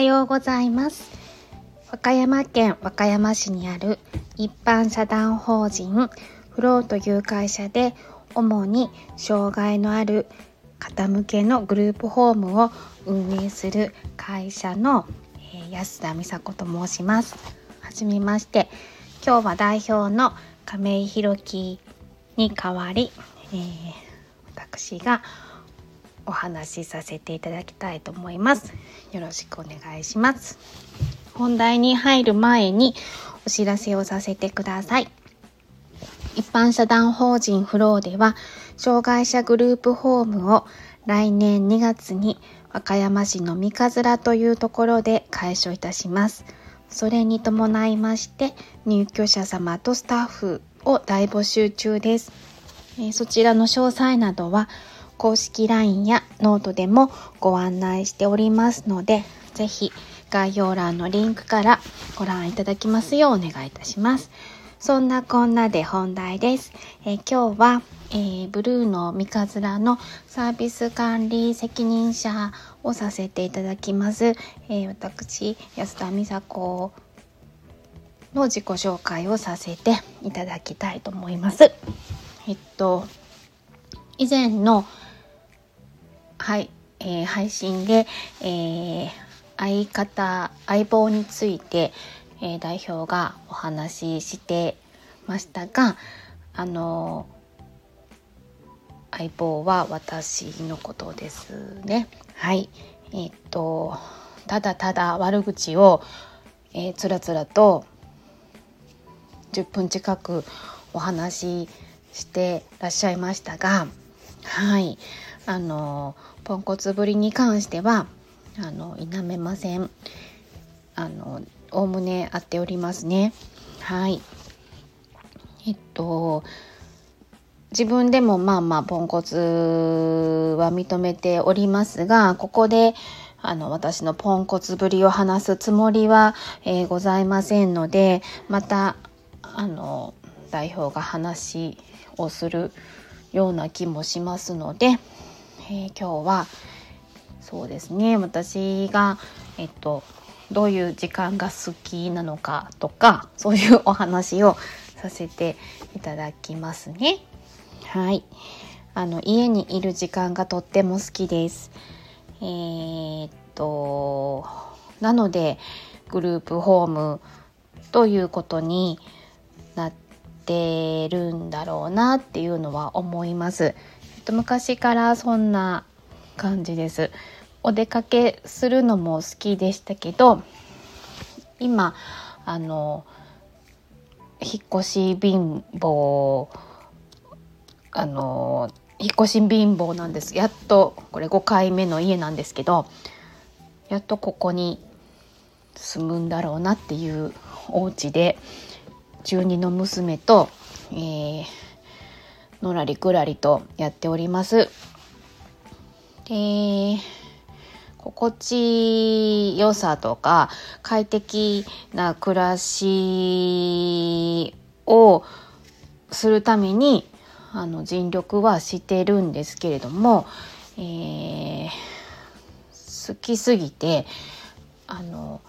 はようございます。和歌山県和歌山市にある一般社団法人フローという会社で主に障害のある方向けのグループホームを運営する会社の、安田美佐子と申します。はじめまして。今日は代表の亀井弘樹に代わり、えー、私がお話しさせていただきたいと思います。よろしくお願いします。本題に入る前にお知らせをさせてください。一般社団法人フローでは障害者グループホームを来年2月に和歌山市の三日面というところで開所いたします。それに伴いまして入居者様とスタッフを大募集中です、えそちらの詳細などは公式 LINE やノートでもご案内しておりますので、ぜひ概要欄のリンクからご覧いただきますようお願いいたします。そんなこんなで本題です。え、今日は、えー、ブルーの三日面のサービス管理責任者をさせていただきます。えー、私、安田美佐子の自己紹介をさせていただきたいと思います。えっと、以前のはい、えー、配信で、えー、相方相棒について、えー、代表がお話ししてましたがあの相棒は私のことですね。はい。えー、っとただただ悪口を、えー、つらつらと10分近くお話ししてらっしゃいましたがはい。あのポンコツぶりに関してはあの否めません。あのおおむね合っておりますね。はい。えっと自分でもまあまあポンコツは認めておりますがここであの私のポンコツぶりを話すつもりは、えー、ございませんのでまたあの代表が話をするような気もしますのでえ、今日はそうですね私が、えっと、どういう時間が好きなのかとかそういうお話をさせていただきますね。はい。あの家にいる時間がとっても好きです。えー、っとなのでグループホームということになってるんだろうなっていうのは思います。と昔からそんな感じです。お出かけするのも好きでしたけど今あの引っ越し貧乏あの引っ越し貧乏なんです。やっとこれ5回目の家なんですけどやっとここに住むんだろうなっていうお家で中2の娘と、えー、のらりくらりとやっております。で心地よさとか快適な暮らしをするためにあの尽力はしてるんですけれども、えー、好きすぎてあの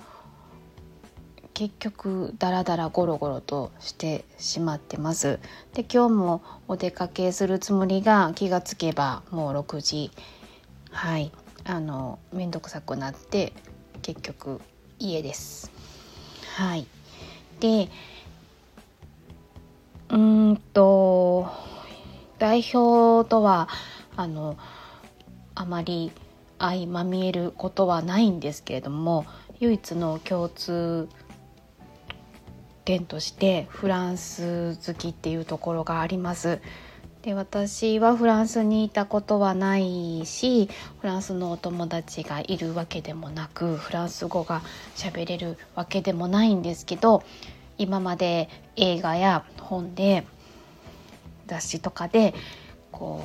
結局ダラダラゴロゴロとしてしまってます。で今日もお出かけするつもりが気がつけばもう6時はいあの面倒くさくなって結局家です。はいでうんと代表とはあのあまり相まみえることはないんですけれども唯一の共通点としてフランス好きっていうところがあります。で私はフランスにいたことはないしフランスのお友達がいるわけでもなくフランス語が喋れるわけでもないんですけど今まで映画や本で雑誌とかでこ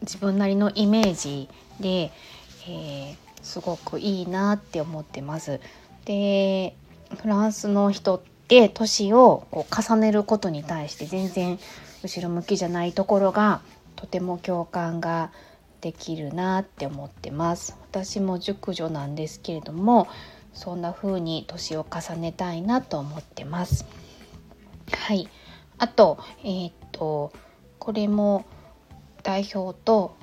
う自分なりのイメージで、えー、すごくいいなって思ってます。でフランスの人て年をこう重ねることに対して全然後ろ向きじゃないところがとても共感ができるなって思ってます。私も熟女なんですけれどもそんな風に年を重ねたいなと思ってます。はい。あとえー、っとこれも代表と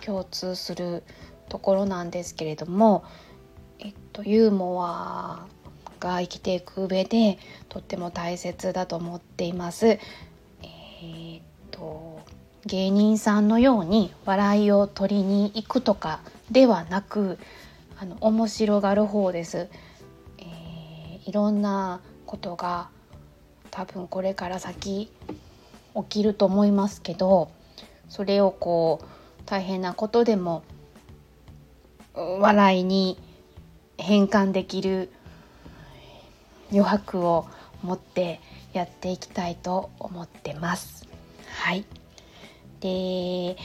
共通するところなんですけれども、えっと、ユーモアが生きていく上でとっても大切だと思っています。えー、っと芸人さんのように笑いを取りに行くとかではなくあの面白がる方です、えー、いろんなことが多分これから先起きると思いますけどそれをこう大変なことでも笑いに変換できる余白を持ってやっていきたいと思ってます。はい、で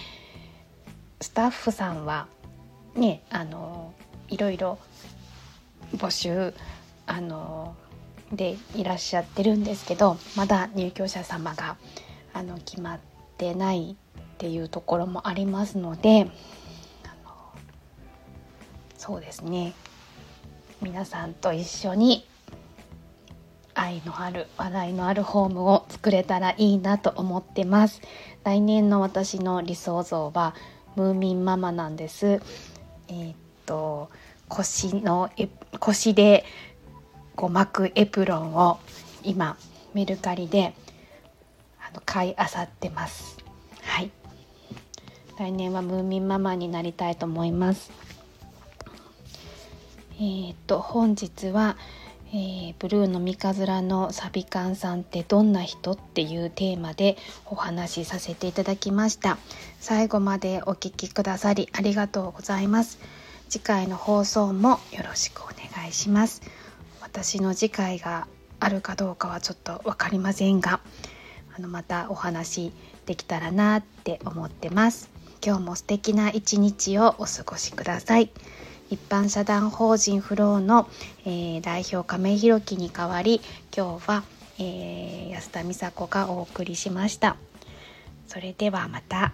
スタッフさんはねあのいろいろ募集あのでいらっしゃってるんですけどまだ入居者様があの決まってないっていうところもありますのでそうですね皆さんと一緒に愛のある笑いのあるホームを作れたらいいなと思ってます。来年の私の理想像はムーミンママなんです。えー、っと腰の腰でこう巻くエプロンを今メルカリであの買いあさってます。はい。来年はムーミンママになりたいと思います。えー、っと本日はえー、ブルーの三日面のサビカンさんってどんな人っていうテーマでお話しさせていただきました。最後までお聴きくださりありがとうございます。次回の放送もよろしくお願いします。私の次回があるかどうかはちょっと分かりませんがあのまたお話できたらなって思ってます。今日も素敵な一日をお過ごしください。一般社団法人フローの、えー、代表亀井弘樹に代わり今日は、えー、安田美佐子がお送りしました。それではまた